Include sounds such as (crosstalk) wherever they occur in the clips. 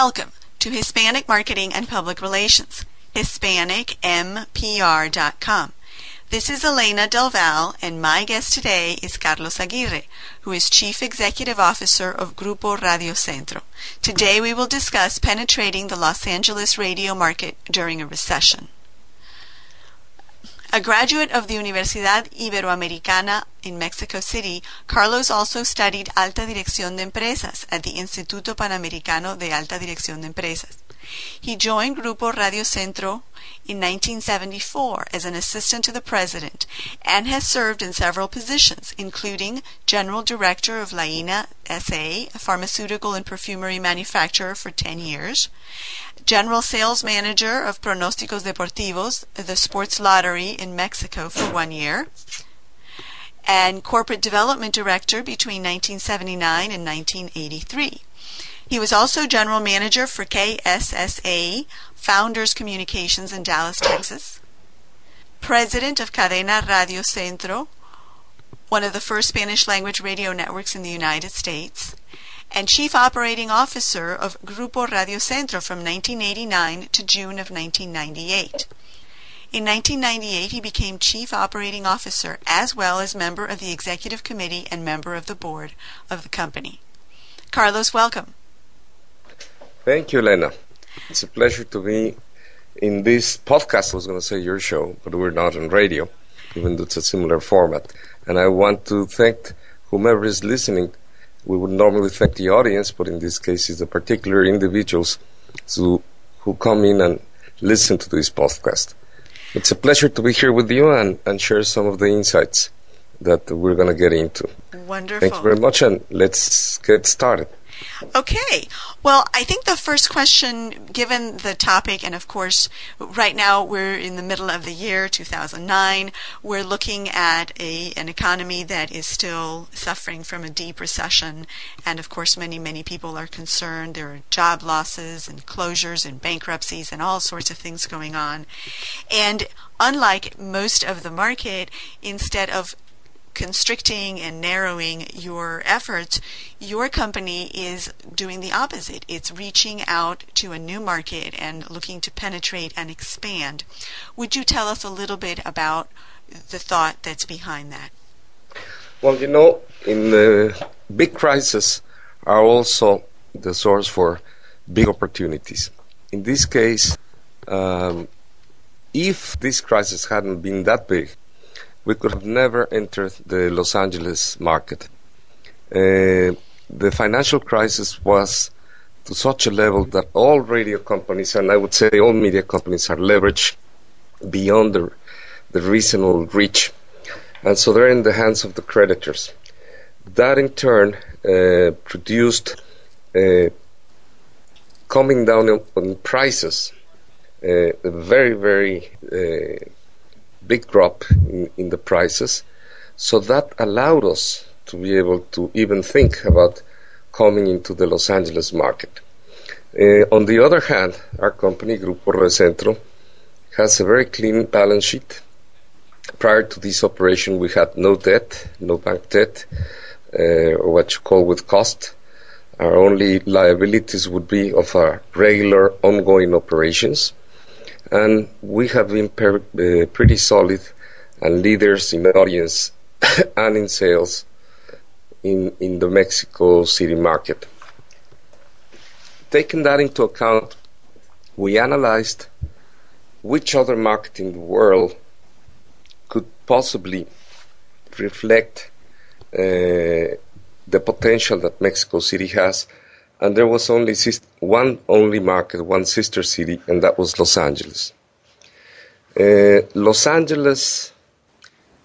Welcome to Hispanic Marketing and Public Relations, HispanicMPR.com. This is Elena Del Val, and my guest today is Carlos Aguirre, who is Chief Executive Officer of Grupo Radio Centro. Today we will discuss penetrating the Los Angeles radio market during a recession. A graduate of the Universidad Iberoamericana in Mexico City, Carlos also studied Alta Dirección de Empresas at the Instituto Panamericano de Alta Dirección de Empresas. He joined Grupo Radio Centro in 1974 as an assistant to the president and has served in several positions, including General Director of Laina SA, a pharmaceutical and perfumery manufacturer, for 10 years, General Sales Manager of Pronosticos Deportivos, the sports lottery in Mexico, for one year, and Corporate Development Director between 1979 and 1983. He was also general manager for KSSA Founders Communications in Dallas, Texas, president of Cadena Radio Centro, one of the first Spanish language radio networks in the United States, and chief operating officer of Grupo Radio Centro from 1989 to June of 1998. In 1998, he became chief operating officer as well as member of the executive committee and member of the board of the company. Carlos, welcome. Thank you, Lena. It's a pleasure to be in this podcast. I was going to say your show, but we're not on radio, even though it's a similar format. And I want to thank whomever is listening. We would normally thank the audience, but in this case, it's the particular individuals who, who come in and listen to this podcast. It's a pleasure to be here with you and, and share some of the insights that we're going to get into. Wonderful. Thank you very much, and let's get started. Okay. Well, I think the first question, given the topic, and of course, right now we're in the middle of the year 2009, we're looking at a, an economy that is still suffering from a deep recession. And of course, many, many people are concerned. There are job losses and closures and bankruptcies and all sorts of things going on. And unlike most of the market, instead of constricting and narrowing your efforts, your company is doing the opposite. It's reaching out to a new market and looking to penetrate and expand. Would you tell us a little bit about the thought that's behind that? Well, you know, in the big crises are also the source for big opportunities. In this case, um, if this crisis hadn't been that big, we could have never entered the Los Angeles market. Uh, the financial crisis was to such a level that all radio companies, and I would say all media companies, are leveraged beyond the, the reasonable reach. And so they're in the hands of the creditors. That in turn uh, produced uh, coming down on, prices, uh, a very, very uh, big drop in, in the prices. So that allowed us to be able to even think about coming into the Los Angeles market. Uh, on the other hand, our company, Grupo Radio Centro, has a very clean balance sheet. Prior to this operation, we had no debt, no bank debt, uh, or what you call with cost. Our only liabilities would be of our regular ongoing operations and we have been per, uh, pretty solid and leaders in the audience (coughs) and in sales in, in the Mexico City market. Taking that into account, we analyzed which other market in the world could possibly reflect uh, the potential that Mexico City has and there was only one only market, one sister city, and that was Los Angeles. Uh, Los Angeles,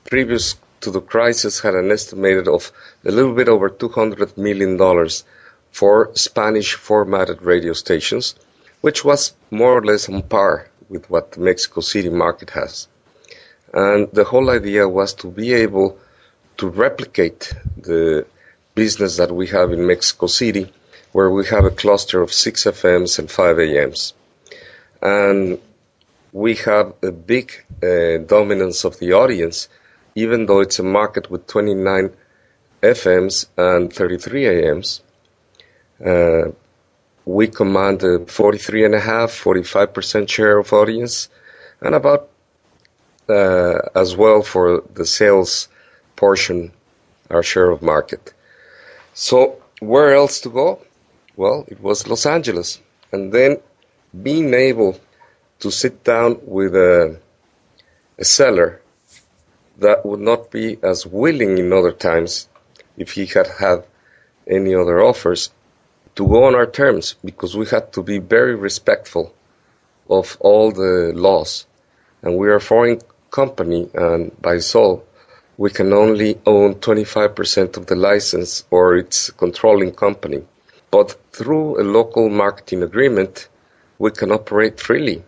previous to the crisis, had an estimated of a little bit over 200 million dollars for Spanish formatted radio stations, which was more or less on par with what the Mexico City market has. And the whole idea was to be able to replicate the business that we have in Mexico City where we have a cluster of six FMs and five AMs. And we have a big uh, dominance of the audience, even though it's a market with 29 FMs and 33 AMs. Uh, we command a 43.5, 45% share of audience, and about uh, as well for the sales portion, our share of market. So where else to go? Well, it was Los Angeles. And then being able to sit down with a, a seller that would not be as willing in other times if he had had any other offers to go on our terms because we had to be very respectful of all the laws. And we are a foreign company, and by so, we can only own 25% of the license or its controlling company. But through a local marketing agreement, we can operate freely.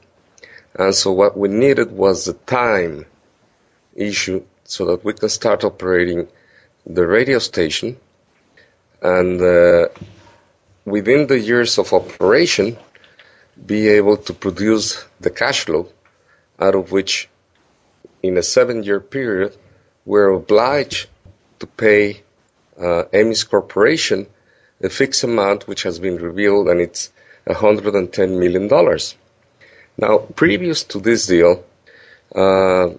And so what we needed was a time issue so that we can start operating the radio station and uh, within the years of operation be able to produce the cash flow out of which in a seven year period we're obliged to pay uh, Emmis Corporation a fixed amount which has been revealed and it's $110 million. Now, previous to this deal, uh,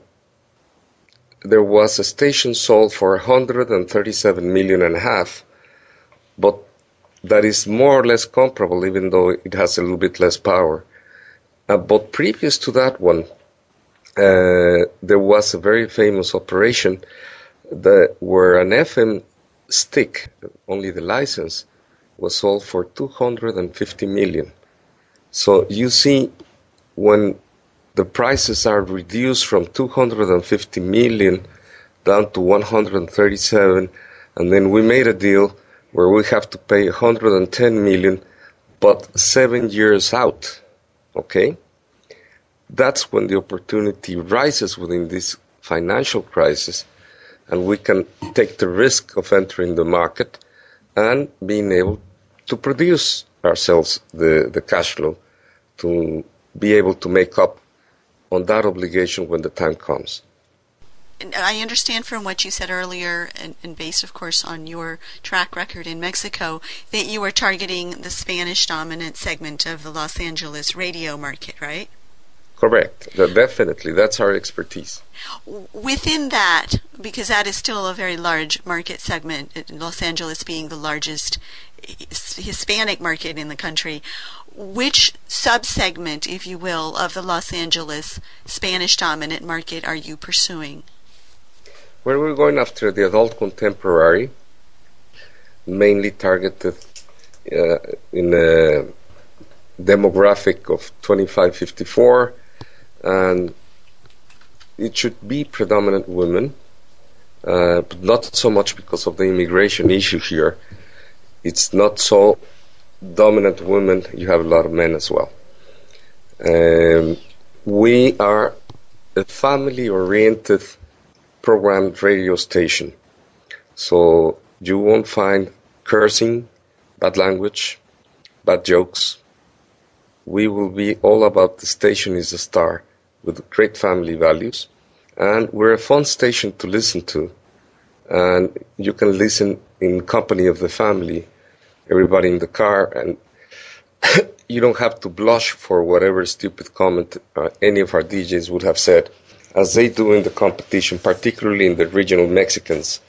there was a station sold for 137 million and a half, but that is more or less comparable, even though it has a little bit less power. Uh, but previous to that one, uh, there was a very famous operation that where an FM stick, only the license, was sold for 250 million. So you see, when the prices are reduced from 250 million down to 137, and then we made a deal where we have to pay 110 million, but seven years out. Okay? That's when the opportunity rises within this financial crisis, and we can take the risk of entering the market and being able to produce ourselves the, the cash flow to be able to make up on that obligation when the time comes. I understand from what you said earlier, and, and, based, of course, on your track record in Mexico, that you are targeting the Spanish dominant segment of the Los Angeles radio market, right? Correct. Definitely. That's our expertise. Within that, because that is still a very large market segment, Los Angeles being the largest Hispanic market in the country, which subsegment, if you will, of the Los Angeles Spanish dominant market are you pursuing? Well, we're going after the adult contemporary, mainly targeted uh, in a demographic of 25-54, and it should be predominant women, uh, but not so much because of the immigration issue here. It's not so dominant women, you have a lot of men as well. Um, we are a family oriented programmed radio station. So you won't find cursing, bad language, bad jokes. We will be all about the station is a star with great family values. And we're a fun station to listen to. And you can listen in company of the family everybody in the car, and (coughs) you don't have to blush for whatever stupid comment uh, any of our DJs would have said, as they do in the competition, particularly in the regional Mexicans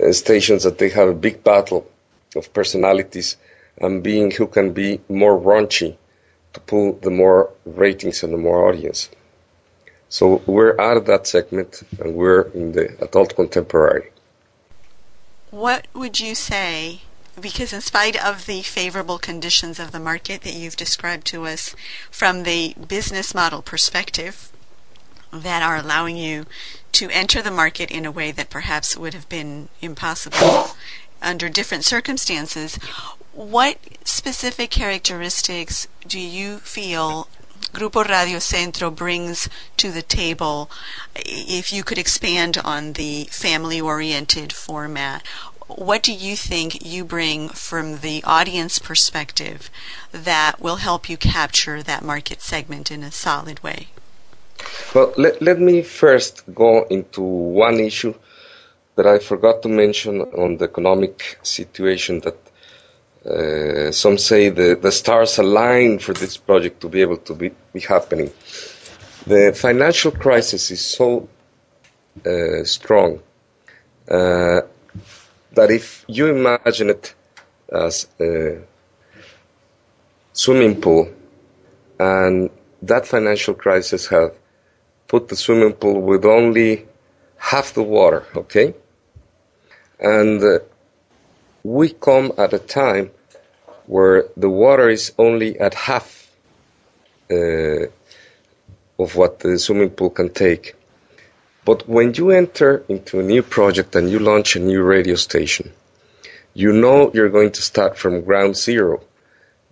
uh, stations, that they have a big battle of personalities and being who can be more raunchy to pull the more ratings and the more audience. So we're out of that segment and we're in the adult contemporary. What would you say because in spite of the favorable conditions of the market that you've described to us from the business model perspective that are allowing you to enter the market in a way that perhaps would have been impossible under different circumstances, what specific characteristics do you feel Grupo Radio Centro brings to the table if you could expand on the family oriented format? what do you think you bring from the audience perspective that will help you capture that market segment in a solid way? Well, let, let me first go into one issue that I forgot to mention on the economic situation that uh, some say the, the stars aligned for this project to be able to be, be happening. The financial crisis is so uh, strong uh, that if you imagine it as a swimming pool and that financial crisis have put the swimming pool with only half the water, okay? And uh, we come at a time where the water is only at half uh, of what the swimming pool can take. But when you enter into a new project and you launch a new radio station, you know you're going to start from ground zero.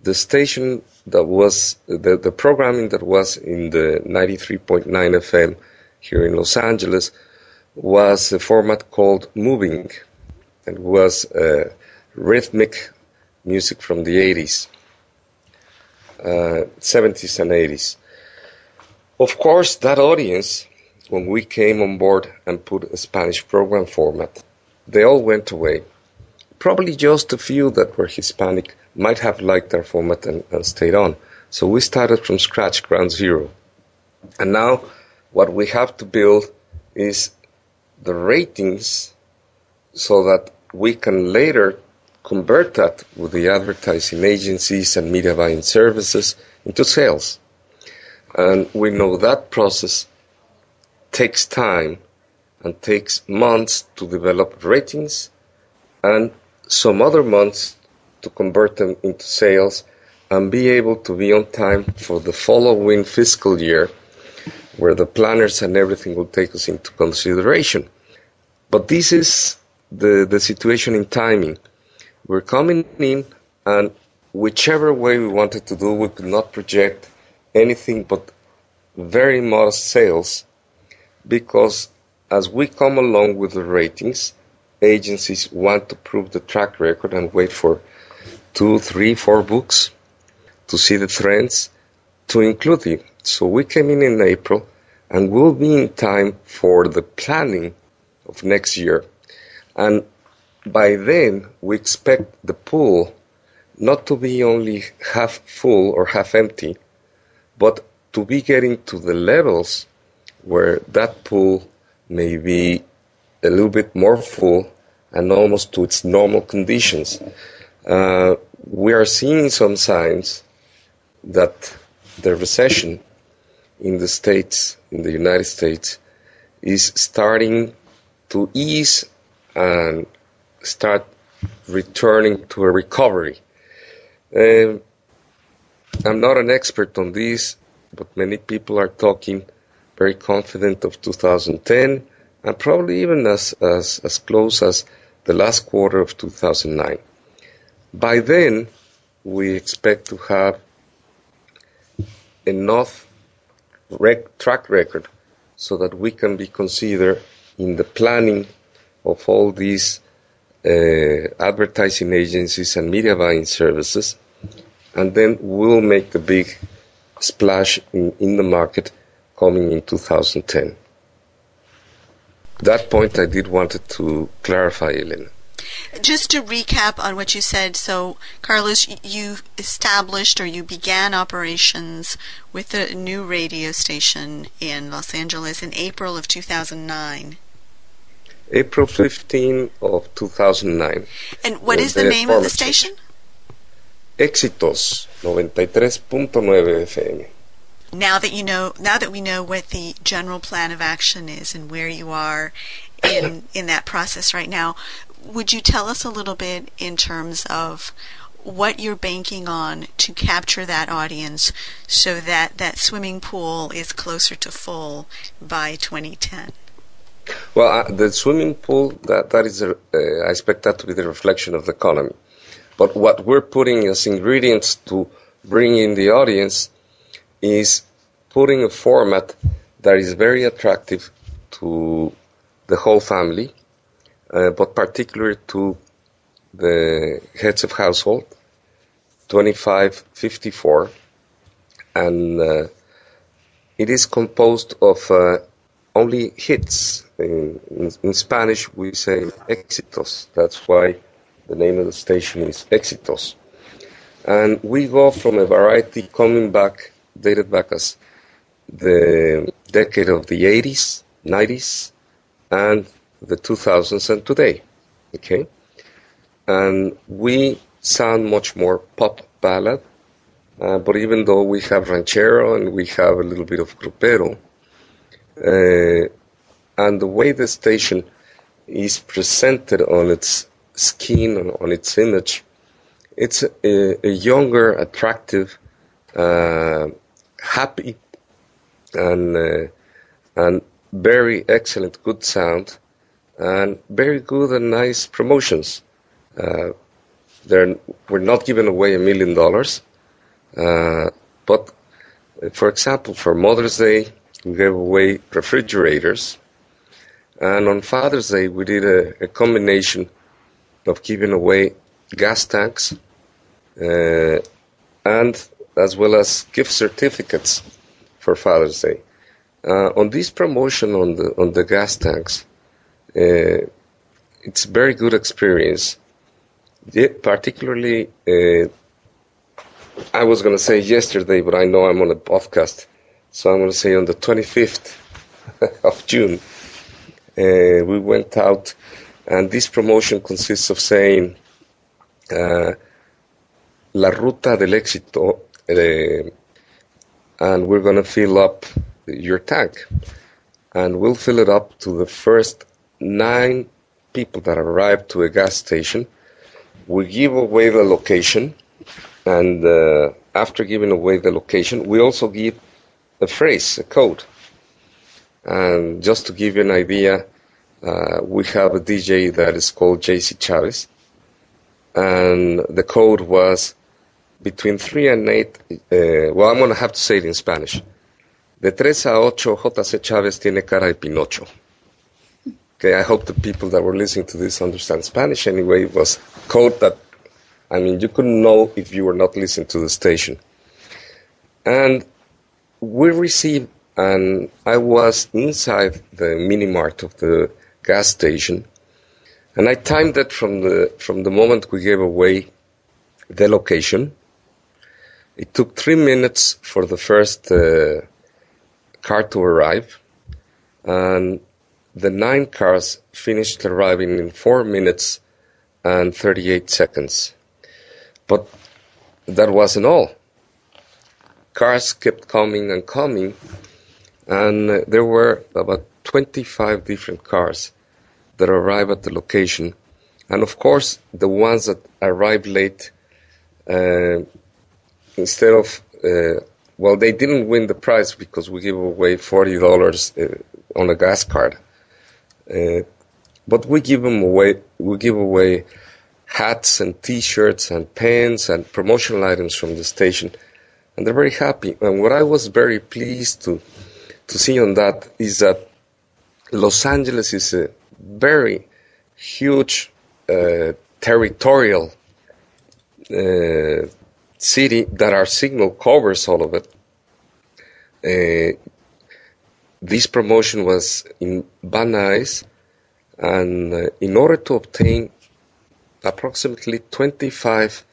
The station that was, the, the programming that was in the 93.9 FM here in Los Angeles was a format called Moving and was uh, rhythmic music from the 80s, uh, 70s and 80s. Of course, that audience, when we came on board and put a Spanish program format, they all went away. Probably just a few that were Hispanic might have liked our format and, and stayed on. So we started from scratch, ground zero. And now what we have to build is the ratings so that we can later convert that with the advertising agencies and media buying services into sales. And we know that process takes time and takes months to develop ratings and some other months to convert them into sales and be able to be on time for the following fiscal year where the planners and everything will take us into consideration. But this is the, the situation in timing. We're coming in, and whichever way we wanted to do, we could not project anything but very modest sales because as we come along with the ratings, agencies want to prove the track record and wait for two, three, four books to see the trends to include it. So we came in in April and we'll be in time for the planning of next year. And by then, we expect the pool not to be only half full or half empty, but to be getting to the levels where that pool may be a little bit more full and almost to its normal conditions. Uh, we are seeing some signs that the recession in the States, in the United States, is starting to ease and start returning to a recovery. Um, I'm not an expert on this, but many people are talking very confident of 2010 and probably even as, as, as close as the last quarter of 2009. By then, we expect to have enough rec- track record so that we can be considered in the planning of all these Uh, advertising agencies and media buying services, and then we'll make the big splash in, in the market coming in 2010. That point I did wanted to clarify, Elena. Just to recap on what you said, so Carlos, you established or you began operations with a new radio station in Los Angeles in April of 2009. April 15 of 2009. And what is the name of the station? Éxitos 93.9 FM. Now that you know, now that we know what the general plan of action is and where you are in (coughs) in that process right now, would you tell us a little bit in terms of what you're banking on to capture that audience so that that swimming pool is closer to full by 2010? Well, uh, the swimming pool, that, that is, a, uh, I expect that to be the reflection of the economy. But what we're putting as ingredients to bring in the audience is putting a format that is very attractive to the whole family, uh, but particularly to the heads of household, 2554, and uh, it is composed of uh, only hits. In, in, in, Spanish, we say éxitos. That's why the name of the station is Éxitos. And we go from a variety coming back, dated back as the decade of the 80s, 90s, and the 2000s and today. Okay? And we sound much more pop ballad, uh, but even though we have ranchero and we have a little bit of grupero, uh, and the way the station is presented on its skin, on, its image, it's a, a younger, attractive, uh, happy, and uh, and very excellent, good sound, and very good and nice promotions. Uh, we're not giving away a million dollars, uh, but for example, for Mother's Day, we gave away refrigerators, and on Father's Day, we did a, a combination of giving away gas tanks uh, and as well as gift certificates for Father's Day. Uh, on this promotion on the on the gas tanks, uh, it's a very good experience. Particularly, uh, I was going to say yesterday, but I know I'm on a podcast, so I'm going to say on the 25th (laughs) of June, uh, we went out, and this promotion consists of saying uh, La Ruta del Éxito, uh, and we're going to fill up your tank. And we'll fill it up to the first nine people that arrive to a gas station. We give away the location, and uh, after giving away the location, we also give a phrase, a code. And just to give you an idea, uh, we have a DJ that is called JC Chavez, and the code was between 3 and 8. Uh, well, I'm going to have to say it in Spanish. De 3 a 8, J.C. Chávez tiene cara de Pinocho. Okay, I hope the people that were listening to this understand Spanish anyway. It was code that, I mean, you couldn't know if you were not listening to the station. And we received, and I was inside the mini mart of the gas station, and I timed it from the from the moment we gave away the location it took three minutes for the first uh, car to arrive, and the nine cars finished arriving in four minutes and 38 seconds. But that wasn't all. Cars kept coming and coming, and there were about 25 different cars that arrived at the location. And of course, the ones that arrived late uh, instead of uh, well, they didn't win the prize because we gave away forty dollars uh, on a gas card. Uh, but we give them away. We give away hats and T-shirts and pens and promotional items from the station, and they're very happy. And what I was very pleased to to see on that is that Los Angeles is a very huge uh, territorial uh, city that our signal covers all of it. Uh, this promotion was in Nuys, and uh, in order to obtain approximately 25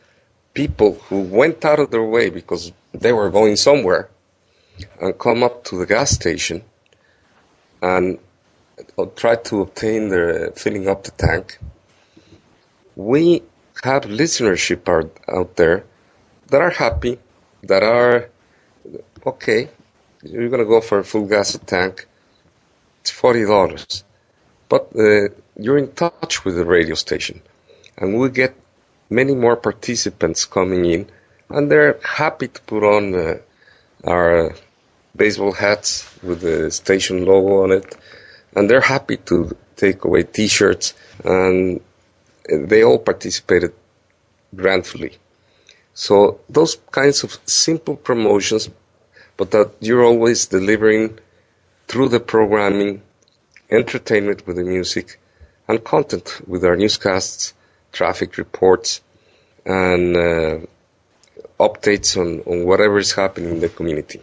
people who went out of their way because they were going somewhere and come up to the gas station and try to obtain their filling up the tank. We have listenership out, out there that are happy, that are okay. You're gonna go for a full gas tank. It's forty dollars, but uh, you're in touch with the radio station, and we get many more participants coming in, and they're happy to put on uh, our baseball hats with the station logo on it, and they're happy to take away T-shirts, and they all participated grandly. So those kinds of simple promotions, but that you're always delivering through the programming, entertainment with the music, and content with our newscasts, traffic reports, and uh, updates on, on whatever is happening in the community.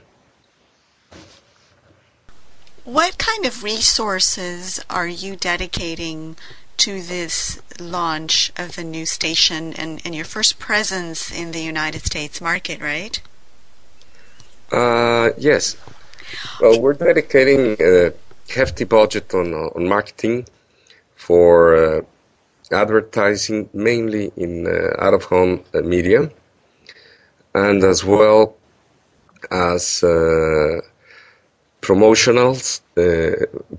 What kind of resources are you dedicating to this launch of the new station and, and your first presence in the United States market, right? Uh, yes. Well, we're dedicating a hefty budget on, uh, on marketing for uh, advertising, mainly in uh, out of home uh, media, and as well as uh, promotionals,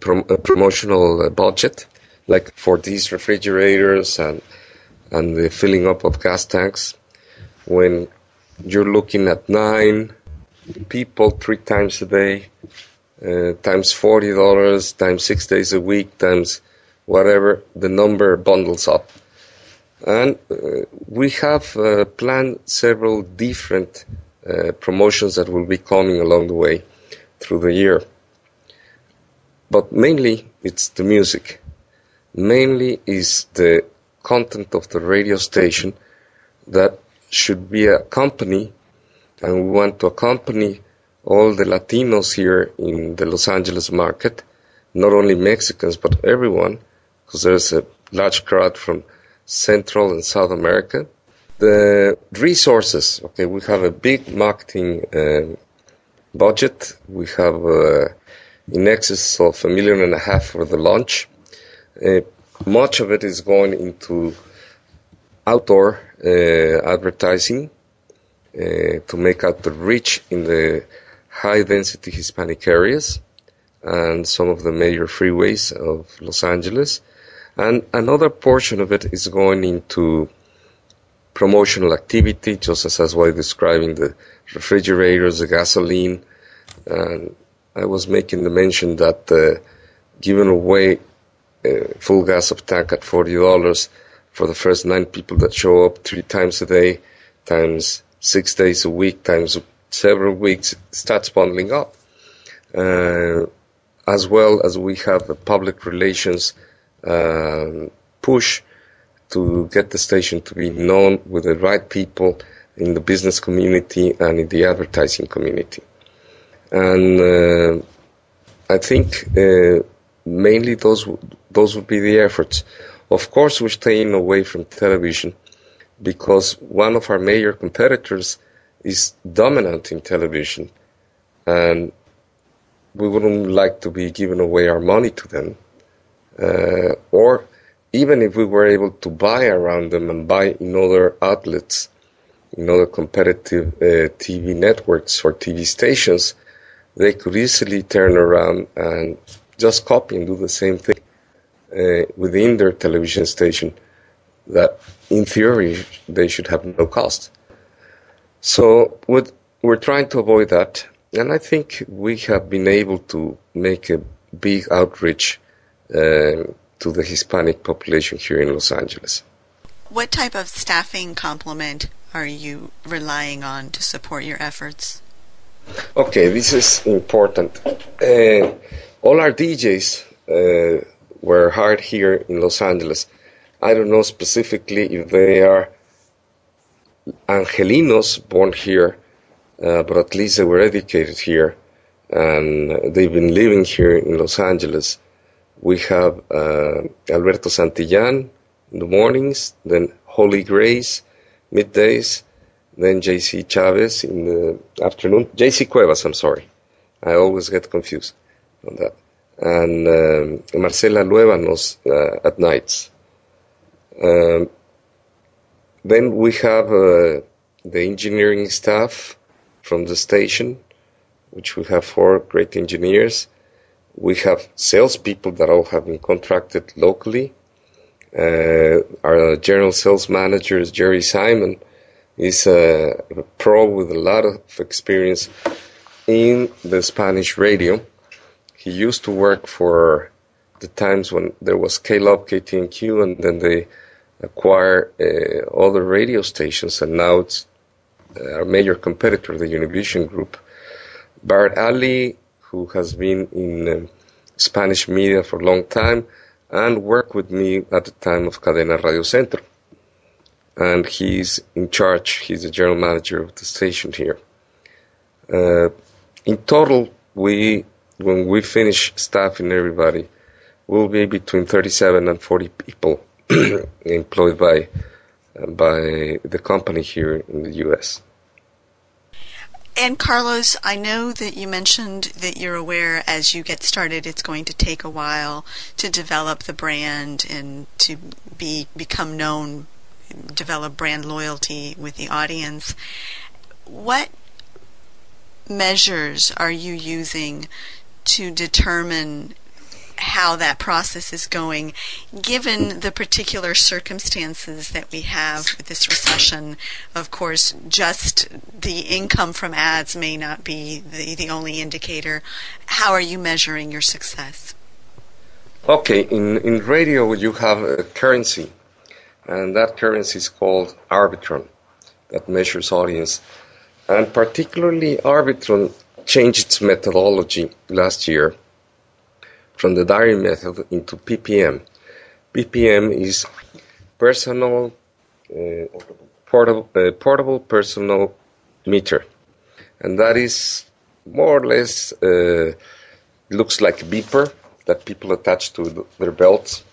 prom- promotional budget like for these refrigerators and and the filling up of gas tanks, when you're looking at nine people three times a day, uh, times forty dollars, times six days a week, times whatever, the number bundles up. And uh, we have uh, planned several different uh, promotions that will be coming along the way through the year. But mainly it's the music mainly is the content of the radio station that should be a company, and we want to accompany all the Latinos here in the Los Angeles market, not only Mexicans, but everyone, because there's a large crowd from Central and South America. The resources, okay, we have a big marketing uh, budget. We have uh, in excess of a million and a half for the launch. Uh, much of it is going into outdoor uh, advertising to make out the reach in the high density Hispanic areas and some of the major freeways of Los Angeles. And another portion of it is going into promotional activity, just as I was describing the refrigerators, the gasoline. And I was making the mention that uh, giving away full gas of tank at $40 for the first nine people that show up three times a day, times six days a week, times several weeks, starts bundling up. Uh, as well as we have a public relations um, push to get the station to be known with the right people in the business community and in the advertising community. And uh, I think uh, mainly those those would be the efforts. Of course, we're staying away from television because one of our major competitors is dominant in television, and we wouldn't like to be giving away our money to them. Uh, or even if we were able to buy around them and buy in other outlets, in other competitive uh, TV networks or TV stations, they could easily turn around and just copy and do the same thing uh, within their television station that in theory they should have no cost. So we're trying to avoid that, and I think we have been able to make a big outreach uh, to the Hispanic population here in Los Angeles. What type of staffing complement are you relying on to support your efforts? Okay, this is important. Uh, all our DJs uh, were hired here in Los Angeles. I don't know specifically if they are Angelinos born here, uh, but at least they were educated here and they've been living here in Los Angeles. We have uh, Alberto Santillan in the mornings, then Holy Grace middays, then JC Chavez in the afternoon. JC Cuevas, I'm sorry. I always get confused on that. And um, Marcela Luevanos uh, at nights. Um, then we have uh, the engineering staff from the station, which we have four great engineers. We have salespeople that all have been contracted locally. Uh, our general sales manager is Jerry Simon. He's a pro with a lot of experience in the Spanish radio. He used to work for the times when there was K-Love, KTNQ, and then they acquired uh, other radio stations, and now it's uh, our major competitor, the Univision Group. Bart Ali, who has been in um, Spanish media for a long time, and worked with me at the time of Cadena Radio Centro. And he's in charge, he's the general manager of the station here. Uh, in total, we when we finish staffing everybody, will be between 37 and 40 people (clears throat) employed by by the company here in the U.S. And Carlos, I know that you mentioned that you're aware as you get started, it's going to take a while to develop the brand and to be become known, develop brand loyalty with the audience. What measures are you using to determine how that process is going, given the particular circumstances that we have with this recession. Of course, just the income from ads may not be the, the only indicator. How are you measuring your success? Okay, in, in radio, you have a currency, and that currency is called Arbitron, that measures audience. And particularly, Arbitron changed its methodology last year from the diary method into PPM. PPM is personal uh, portable, uh, portable personal meter, and that is more or less uh, looks like a beeper that people attach to their belts.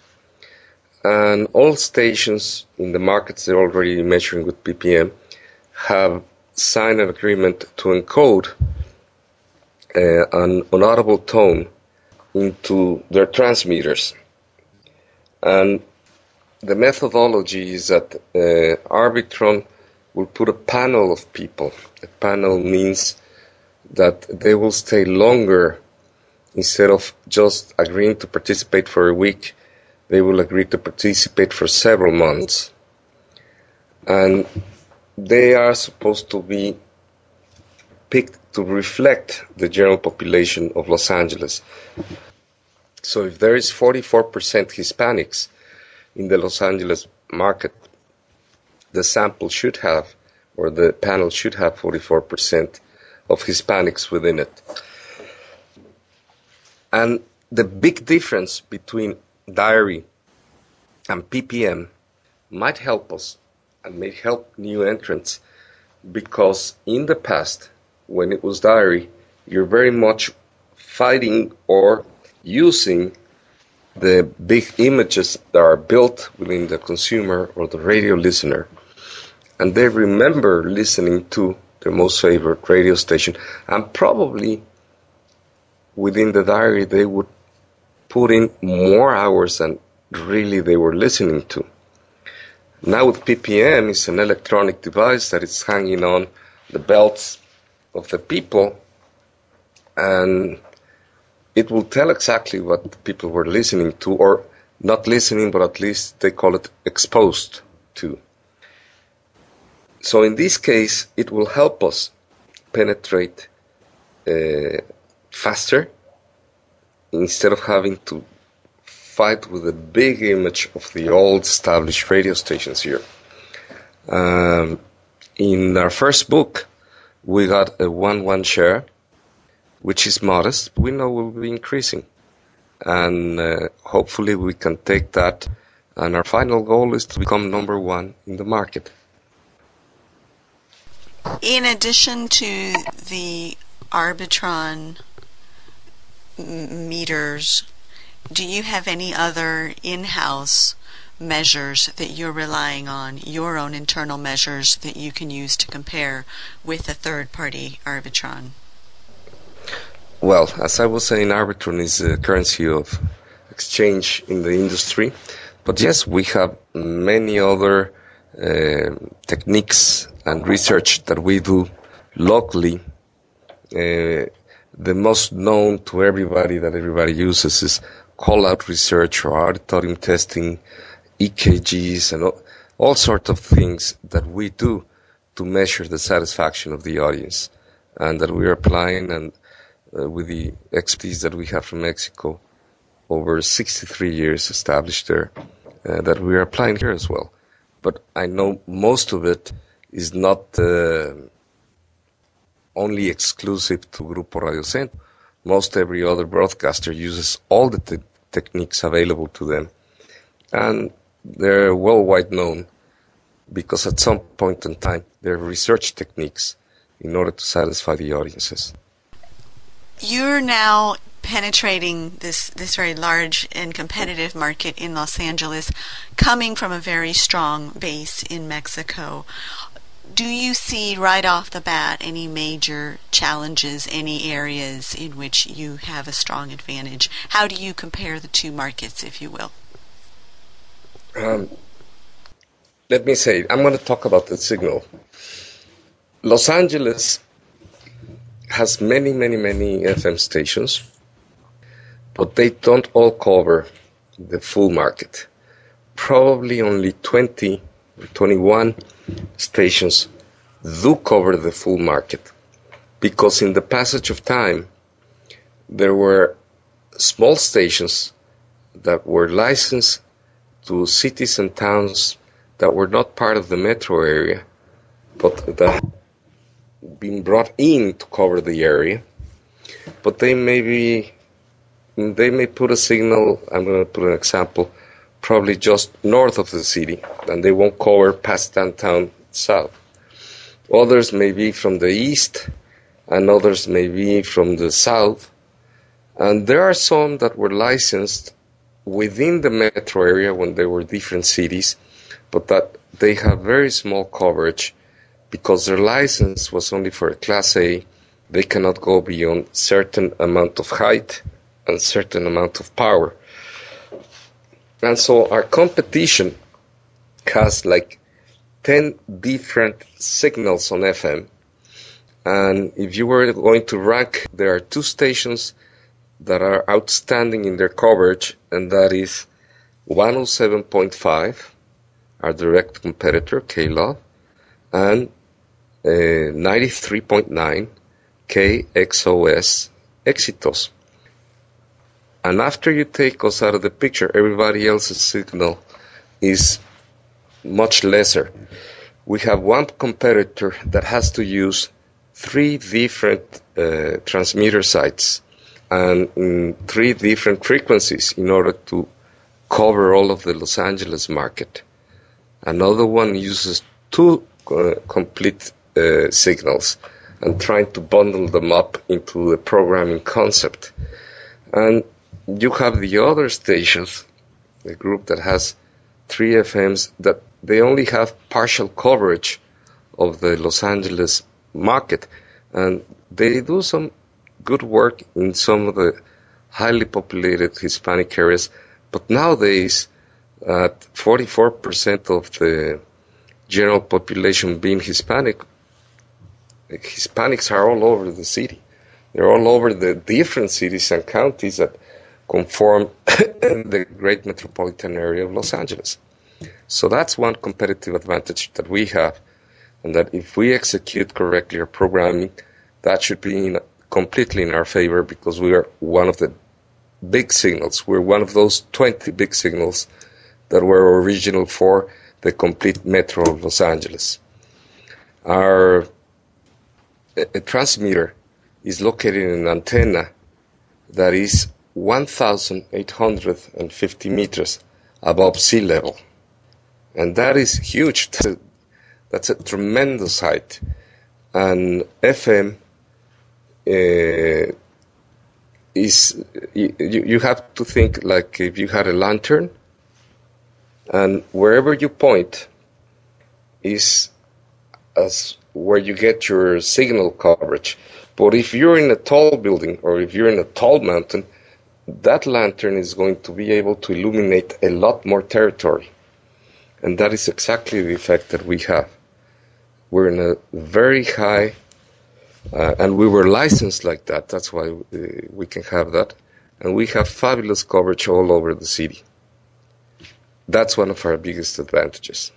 And all stations in the markets they're already measuring with PPM have signed an agreement to encode uh, an audible tone into their transmitters. And the methodology is that uh, Arbitron will put a panel of people. A panel means that they will stay longer instead of just agreeing to participate for a week, they will agree to participate for several months. And they are supposed to be picked to reflect the general population of Los Angeles. So if there is 44% Hispanics in the Los Angeles market, the sample should have, or the panel should have 44% of Hispanics within it. And the big difference between diary and PPM might help us and may help new entrants because in the past when it was diary, you're very much fighting or using the big images that are built within the consumer or the radio listener. And they remember listening to their most favorite radio station. And probably within the diary, they would put in more hours than really they were listening to. Now with PPM, it's an electronic device that is hanging on the belts of the people, and it will tell exactly what people were listening to, or not listening, but at least they call it exposed to. So in this case, it will help us penetrate uh, faster instead of having to fight with the big image of the old established radio stations here. Um, in our first book, we got a 1-1 share, which is modest. We know we'll be increasing. And uh, hopefully we can take that. And our final goal is to become number one in the market. In addition to the Arbitron meters, do you have any other in-house measures that you're relying on, your own internal measures that you can use to compare with a third party Arbitron? Well, as I was saying, Arbitron is a currency of exchange in the industry. But yes, we have many other uh, techniques and research that we do locally. Uh, the most known to everybody that everybody uses is call out research or auditorium testing EKGs and all, all sorts of things that we do to measure the satisfaction of the audience and that we are applying and uh, with the expertise that we have from Mexico over 63 years established there uh, that we are applying here as well. But I know most of it is not uh, only exclusive to Grupo Radio Centro. Most every other broadcaster uses all the te- techniques available to them. And they're worldwide known because at some point in time they're research techniques in order to satisfy the audiences. You're now penetrating this this very large and competitive market in Los Angeles, coming from a very strong base in Mexico. Do you see right off the bat any major challenges, any areas in which you have a strong advantage? How do you compare the two markets, if you will? Um, let me say, I'm going to talk about the signal. Los Angeles has many, many, many FM stations, but they don't all cover the full market. Probably only 20 or 21 stations do cover the full market because in the passage of time there were small stations that were licensed to cities and towns that were not part of the metro area but that been brought in to cover the area, but they may be, they may put a signal. I'm going to put an example, probably just north of the city, and they won't cover past downtown south. Others may be from the east, and others may be from the south. And there are some that were licensed within the metro area when they were different cities, but that they have very small coverage because their license was only for a class A, they cannot go beyond certain amount of height and certain amount of power. And so our competition has like 10 different signals on FM. And if you were going to rank, there are two stations that are outstanding in their coverage, and that is 107.5, our direct competitor, KLOV, and 93.9 KXOS Éxitos. And after you take us out of the picture, everybody else's signal is much lesser. We have one competitor that has to use three different uh, transmitter sites and three different frequencies in order to cover all of the Los Angeles market. Another one uses two uh, complete uh, signals and trying to bundle them up into a programming concept. And you have the other stations, the group that has three FMs, that they only have partial coverage of the Los Angeles market. And they do some good work in some of the highly populated Hispanic areas. But nowadays, at 44% of the general population being Hispanic, Hispanics are all over the city. They're all over the different cities and counties that conform (coughs) the great metropolitan area of Los Angeles. So that's one competitive advantage that we have, and that if we execute correctly our programming, that should be in, completely in our favor because we are one of the big signals. We're one of those 20 big signals that were original for the complete metro of Los Angeles. Our a transmitter is located in an antenna that is 1,850 meters above sea level. And that is huge. That's a tremendous height. And FM Uh, is, you, you have to think like if you had a lantern, and wherever you point is as where you get your signal coverage. But if you're in a tall building or if you're in a tall mountain, that lantern is going to be able to illuminate a lot more territory. And that is exactly the effect that we have. We're in a very high, uh, and we were licensed like that. That's why uh, we can have that. And we have fabulous coverage all over the city. That's one of our biggest advantages.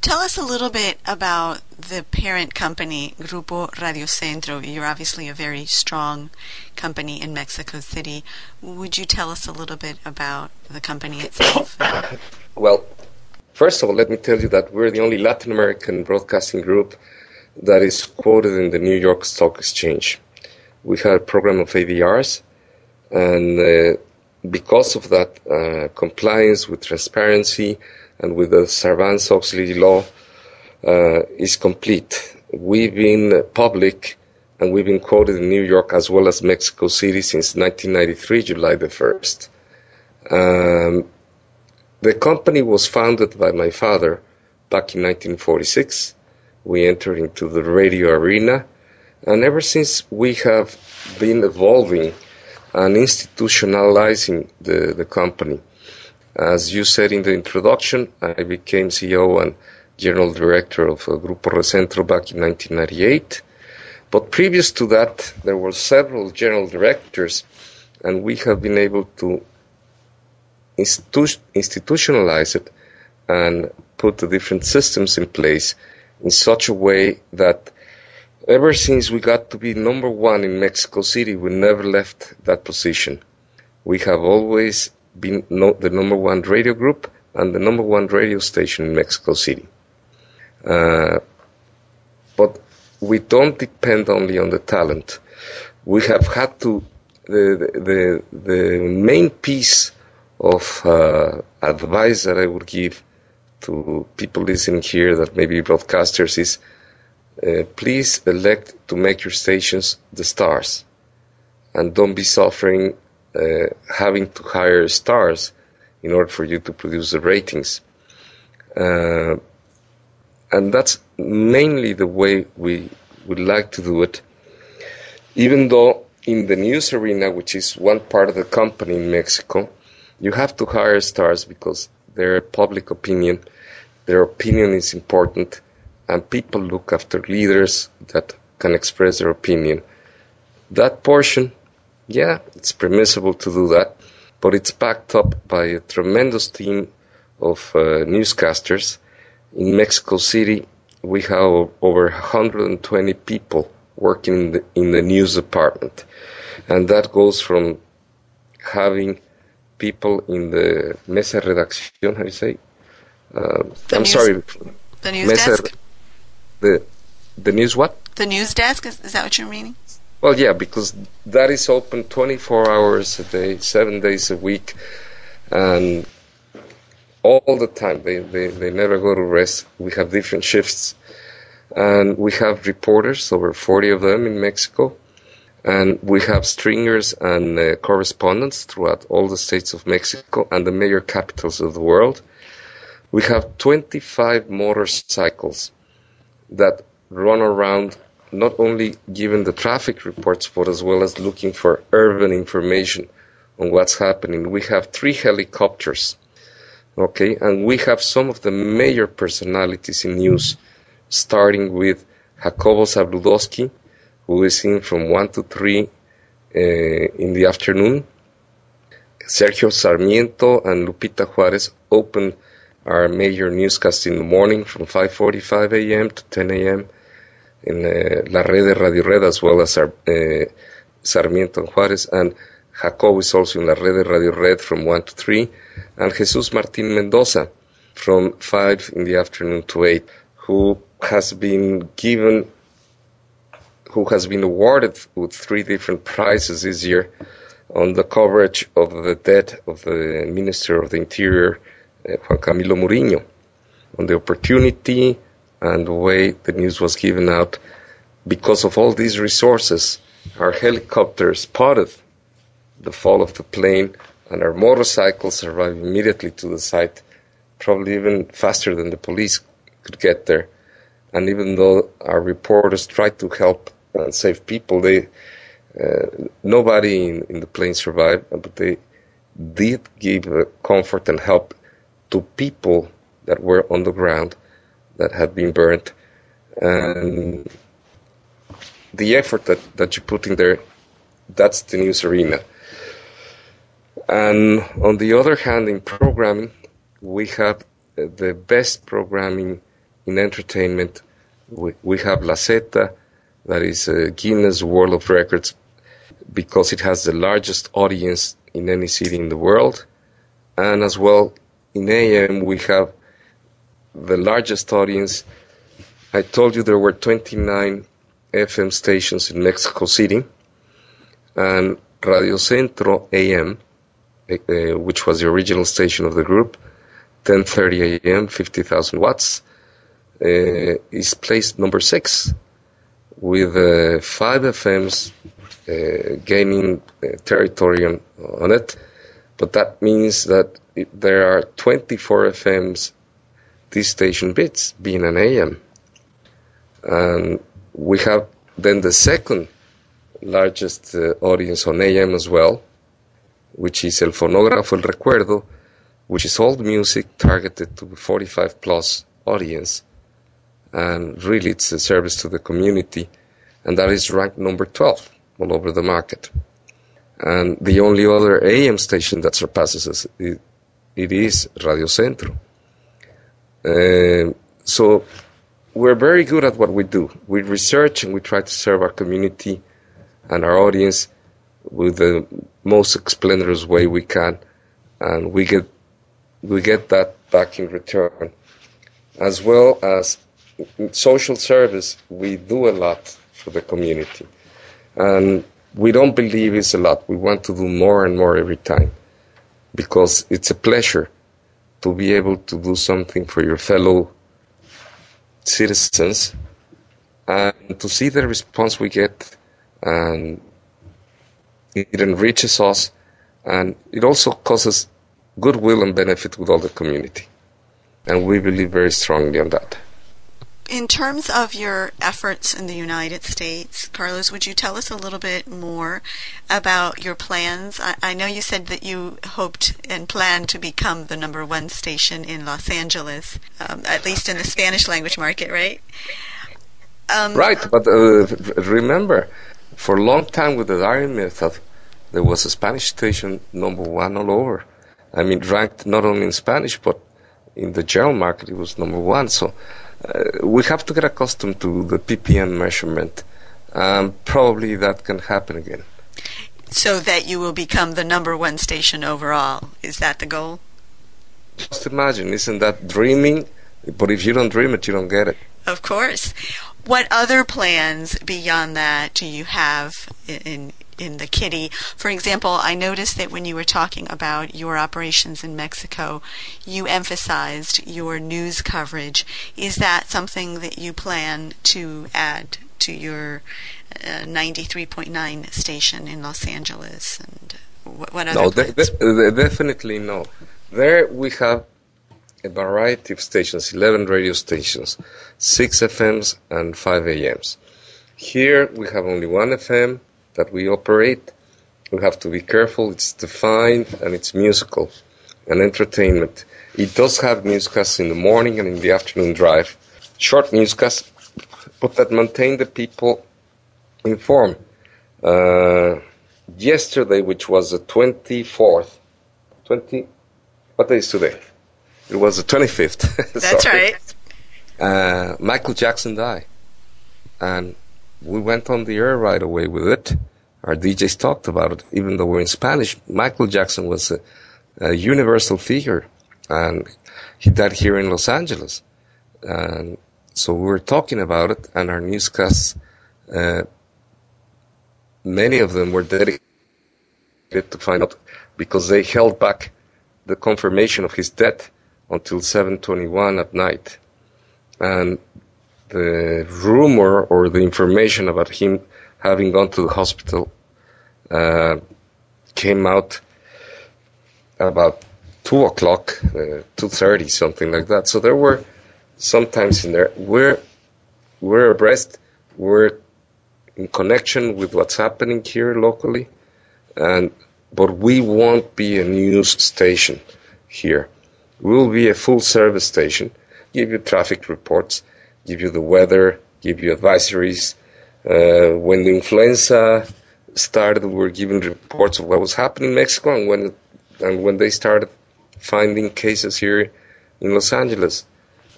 Tell us a little bit about the parent company, Grupo Radio Centro. You're obviously a very strong company in Mexico City. Would you tell us a little bit about the company itself? (coughs) well, first of all, let me tell you that we're the only Latin American broadcasting group that is quoted in the New York Stock Exchange. We have a program of ADRs, and uh, because of that uh, compliance with transparency, and with the Sarbanes-Oxley law uh, is complete. We've been public and we've been quoted in New York as well as Mexico City since 1993, July the 1st. Um, the company was founded by my father back in 1946. We entered into the radio arena, and ever since we have been evolving and institutionalizing the, the company. As you said in the introduction, I became CEO and General Director of Grupo Radio Centro back in 1998. But previous to that, there were several general directors, and we have been able to institu- institutionalize it and put the different systems in place in such a way that ever since we got to be number one in Mexico City, we never left that position. We have always been no, the number one radio group and the number one radio station in Mexico City. Uh, but we don't depend only on the talent. We have had to the the the main piece of uh, advice that I would give to people listening here that may be broadcasters is uh, please elect to make your stations the stars. And don't be suffering uh, having to hire stars in order for you to produce the ratings. Uh, and that's mainly the way we would like to do it, even though in the news arena, which is one part of the company in Mexico, you have to hire stars because their public opinion, their opinion is important, and people look after leaders that can express their opinion. That portion, yeah, it's permissible to do that, but it's backed up by a tremendous team of uh, newscasters. In Mexico City, we have over 120 people working in the, in the news department, and that goes from having people in the mesa redacción, how do you say? Uh, I'm news, sorry. The news mesa, desk? The, the news what? The news desk? Is, is that what you're meaning? Well, yeah, because that is open 24 hours a day, seven days a week, and all the time. They, they, they never go to rest. We have different shifts. And we have reporters, over 40 of them in Mexico. And we have stringers and uh, correspondents throughout all the states of Mexico and the major capitals of the world. We have 25 motorcycles that run around not only giving the traffic reports, but as well as looking for urban information on what's happening. We have three helicopters, okay, and we have some of the major personalities in news, starting with Jacobo Zabludovsky, who is in from 1 to 3 uh, in the afternoon. Sergio Sarmiento and Lupita Juarez open our major newscast in the morning from 5.45 a.m. to 10 a.m. in uh, La Red de Radio Red as well as our, uh, Sarmiento and Juarez and Jacobo is also in La Red de Radio Red from 1 to 3 and Jesus Martin Mendoza from 5 in the afternoon to 8 who has been given who has been awarded with three different prizes this year on the coverage of the death of the Minister of the Interior, Juan Camilo Mouriño, on the opportunity and the way the news was given out. Because of all these resources, our helicopter spotted the fall of the plane, and our motorcycles arrived immediately to the site, probably even faster than the police could get there. And even though our reporters tried to help and save people. They uh, nobody in, in, the plane survived, but they did give uh, comfort and help to people that were on the ground that had been burnt. And the effort that, that you put in there, that's the news arena. And on the other hand, in programming, we have the best programming in entertainment. We, we have La Zeta, that is a Guinness World of Records because it has the largest audience in any city in the world. And as well, in AM, we have the largest audience. I told you there were 29 FM stations in Mexico City, and Radio Centro AM, uh, which was the original station of the group, 10:30 AM, 50,000 watts, uh, is placed number six with uh, five FMs gaining territory on, on, it, but that means that it, there are 24 FMs this station bits being an AM. And we have then the second largest uh, audience on AM as well, which is El Fonógrafo El Recuerdo, which is old music targeted to 45 plus audience. And really, it's a service to the community. And that is ranked number 12 all over the market. And the only other AM station that surpasses us, it, it is Radio Centro. Uh, so we're very good at what we do. We research and we try to serve our community and our audience with the most splendorous way we can, and we get we get that back in return, as well as social service. We do a lot for the community, and we don't believe it's a lot. We want to do more and more every time, because it's a pleasure to be able to do something for your fellow citizens and to see the response we get and it enriches us and it also causes goodwill and benefit with all the community and we believe very strongly on that in terms of your efforts in the United States, Carlos, would you tell us a little bit more about your plans? I, I, know you said that you hoped and planned to become the number one station in Los Angeles, um, at least in the Spanish language market, right? Um, right, but uh, remember, for a long time with the diary method, there was a Spanish station number one all over. I mean, ranked not only in Spanish, but in the general market, it was number one. So we have to get accustomed to the ppm measurement. Um, probably that can happen again. So that you will become the number one station overall. Is that the goal? Just imagine, isn't that dreaming? But if you don't dream it, you don't get it. Of course. What other plans beyond that do you have in in the kitty. For example, I noticed that when you were talking about your operations in Mexico, you emphasized your news coverage. Is that something that you plan to add to your uh, 93.9 station in Los Angeles? And what, what other no, de- de- definitely no. There we have a variety of stations, 11 radio stations, 6 FMs and 5 AMs. Here we have only one FM, that we operate. We have to be careful. It's defined and it's musical and entertainment. It does have newscasts in the morning and in the afternoon drive. Short newscasts, but that maintain the people informed. Uh, yesterday, which was the 24th, 20, what day is today? It was the 25th. (laughs) That's right. Uh, Michael Jackson died. And we went on the air right away with it. Our DJs talked about it, even though we're in Spanish. Michael Jackson was a, a universal figure, and he died here in Los Angeles. And so we were talking about it, and our newscasts, uh, many of them were dedicated to find out because they held back the confirmation of his death until 7:21 at night, and the rumor or the information about him having gone to the hospital uh, came out about two o'clock, uh, two thirty, something like that. So there were sometimes in there. We're we're abreast. We're in connection with what's happening here locally, and but we won't be a news station here. We'll be a full service station. Give you traffic reports give you the weather, give you advisories. Uh, when the influenza started, we were given reports of what was happening in Mexico and when, and when they started finding cases here in Los Angeles.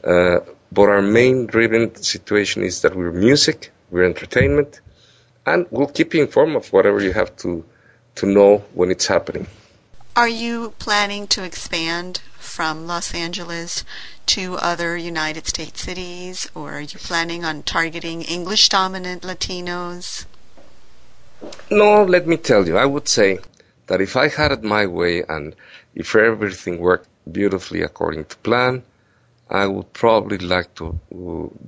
Uh, but our main driven situation is that we're music, we're entertainment, and we'll keep you informed of whatever you have to, to know when it's happening. Are you planning to expand from Los Angeles to other United States cities, or are you planning on targeting English dominant Latinos? No, let me tell you, I would say that if I had it my way and if everything worked beautifully according to plan, I would probably like to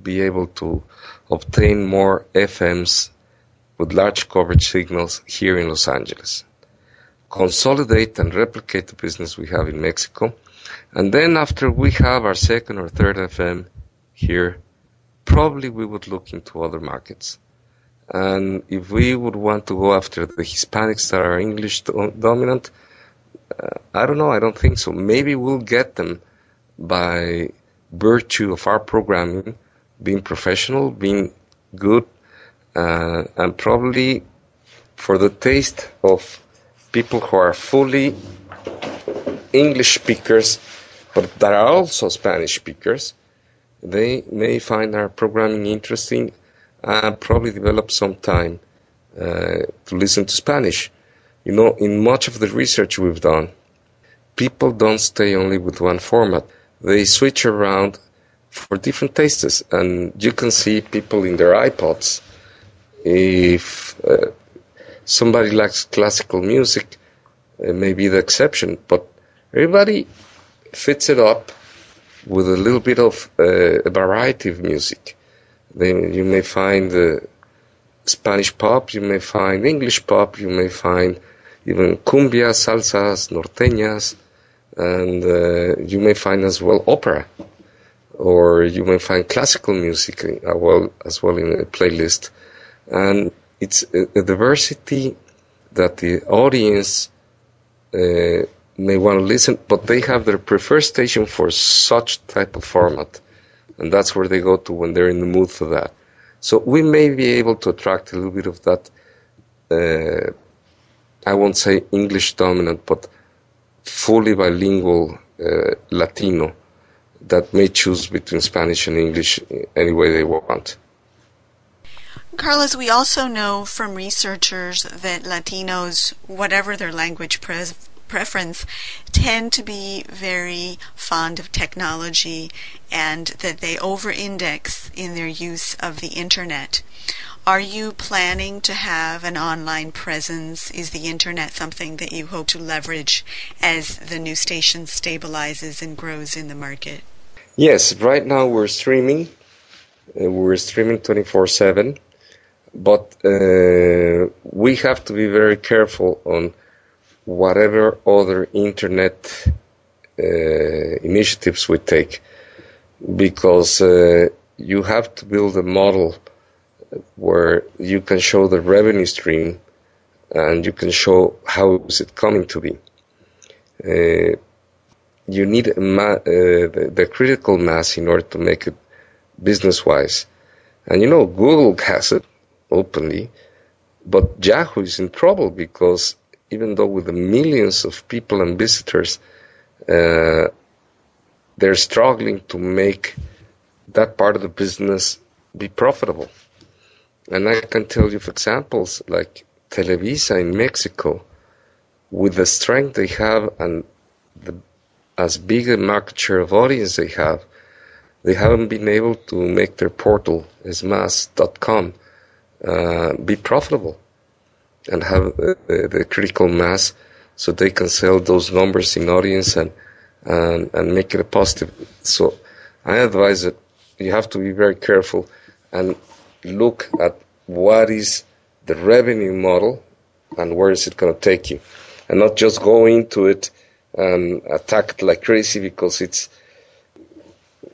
be able to obtain more FMs with large coverage signals here in Los Angeles. Consolidate and replicate the business we have in Mexico. And then after we have our second or third FM here, probably we would look into other markets. And if we would want to go after the Hispanics that are English dominant, uh, I don't know. I don't think so. Maybe we'll get them by virtue of our programming being professional, being good, uh, and probably for the taste of people who are fully English speakers, but there are also Spanish speakers. They may find our programming interesting and probably develop some time uh, to listen to Spanish. You know, in much of the research we've done, people don't stay only with one format. They switch around for different tastes, and you can see people in their iPods. If uh, somebody likes classical music, it may be the exception, but everybody fits it up with a little bit of uh, a variety of music. Then you may find uh, Spanish pop, you may find English pop, you may find even cumbia, salsas, norteñas, and uh, you may find as well opera, or you may find classical music as uh, well as well in a playlist, and it's a diversity that the audience uh, may want to listen, but they have their preferred station for such type of format, and that's where they go to when they're in the mood for that. So we may be able to attract a little bit of that. Uh, I won't say English dominant, but fully bilingual uh, Latino that may choose between Spanish and English any way they want. Carlos, we also know from researchers that Latinos, whatever their language pre- preference, tend to be very fond of technology and that they over index in their use of the internet. Are you planning to have an online presence? Is the internet something that you hope to leverage as the new station stabilizes and grows in the market? Yes, right now we're streaming. Uh, we're streaming 24 7, but uh, we have to be very careful on whatever other internet uh, initiatives we take because uh, you have to build a model where you can show the revenue stream and you can show how is it coming to be. Uh, you need ma- uh, the, the, critical mass in order to make it business wise. And you know, Google has it openly, but Yahoo is in trouble because even though with the millions of people and visitors, uh, they're struggling to make that part of the business be profitable. And I can tell you for examples like Televisa in Mexico, with the strength they have and the, as big a market share of audience they have, they haven't been able to make their portal, esmas.com, uh, be profitable and have uh, the critical mass so they can sell those numbers in audience and, and, and make it a positive. So I advise that you have to be very careful and look at what is the revenue model and where is it going to take you, and not just go into it and attack it like crazy because it's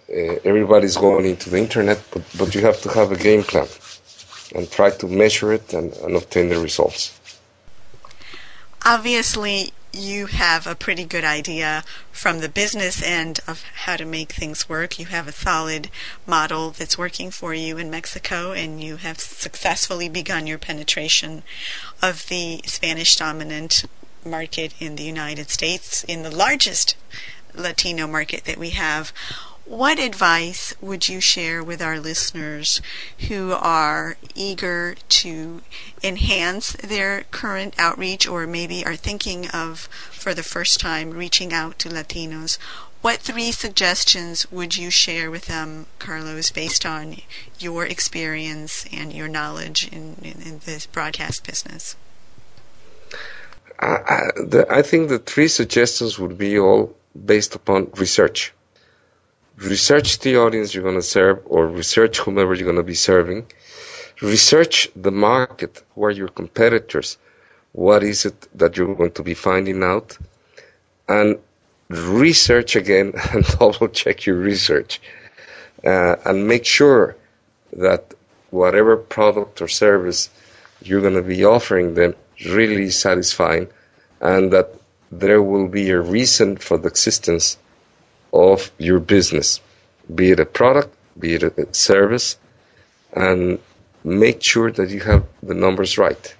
uh, everybody's going into the internet, but, but you have to have a game plan and try to measure it and, and obtain the results. Obviously, you have a pretty good idea from the business end of how to make things work. You have a solid model that's working for you in Mexico, and you have successfully begun your penetration of the Spanish dominant market in the United States, in the largest Latino market that we have. What advice would you share with our listeners who are eager to enhance their current outreach or maybe are thinking of, for the first time, reaching out to Latinos? What three suggestions would you share with them, Carlos, based on your experience and your knowledge in, in, in this broadcast business? I, the, I think the three suggestions would be all based upon research research the audience you're going to serve or research whomever you're going to be serving. Research the market, who are your competitors, what is it that you're going to be finding out, and research again (laughs) and double check your research. Uh, and make sure that whatever product or service you're going to be offering them really satisfying and that there will be a reason for the existence of your business, be it a product, be it a service, and make sure that you have the numbers right.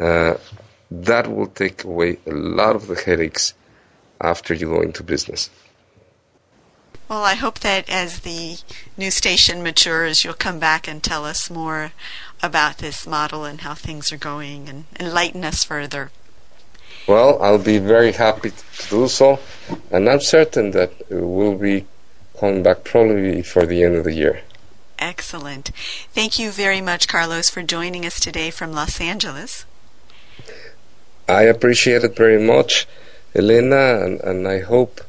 Uh, that will take away a lot of the headaches after you go into business. Well, I hope that as the new station matures, you'll come back and tell us more about this model and how things are going and enlighten us further. Well, I'll be very happy to do so, and I'm certain that we'll be coming back probably for the end of the year. Excellent. Thank you very much, Carlos, for joining us today from Los Angeles. I appreciate it very much, Elena, and, and I hope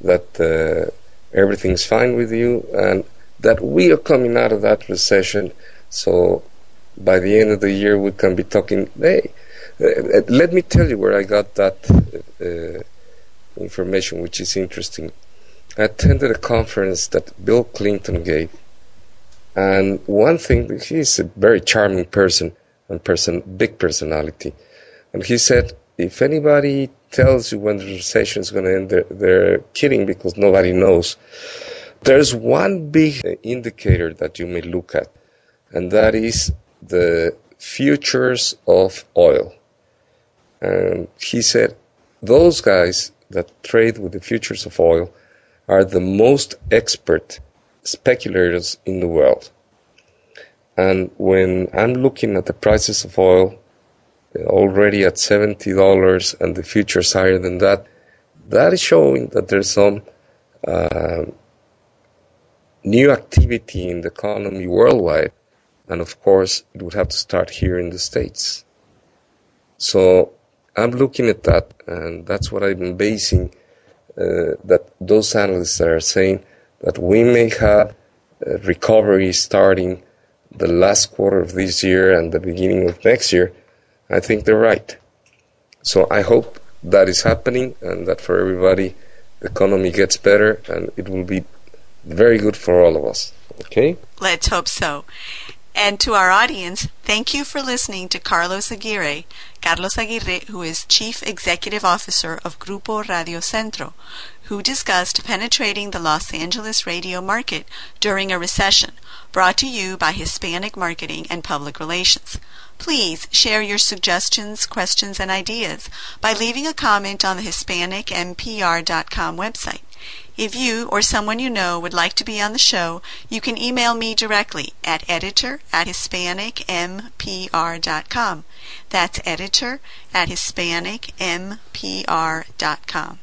that uh, everything's fine with you and that we are coming out of that recession. So by the end of the year, we can be talking. Hey, Uh, uh, let me tell you where I got that uh, uh, information, which is interesting. I attended a conference that Bill Clinton gave, and one thing he's a very charming person and person, big personality, and he said, if anybody tells you when the recession is going to end, they're, they're kidding because nobody knows. There's one big indicator that you may look at, and that is the futures of oil. And he said those guys that trade with the futures of oil are the most expert speculators in the world. And when I'm looking at the prices of oil already at $70 and the futures higher than that, that is showing that there's some uh, new activity in the economy worldwide. And of course, it would have to start here in the States. So I'm looking at that, and that's what I've been basing uh, that those analysts are saying that we may have recovery starting the last quarter of this year and the beginning of next year. I think they're right. So I hope that is happening and that for everybody the economy gets better and it will be very good for all of us. Okay? Let's hope so. And to our audience, thank you for listening to Carlos Aguirre, Carlos Aguirre, who is Chief Executive Officer of Grupo Radio Centro, who discussed penetrating the Los Angeles radio market during a recession, brought to you by Hispanic Marketing and Public Relations. Please share your suggestions, questions, and ideas by leaving a comment on the HispanicMPR.com website. If you or someone you know would like to be on the show, you can email me directly at editor at HispanicMPR.com. That's editor at HispanicMPR.com.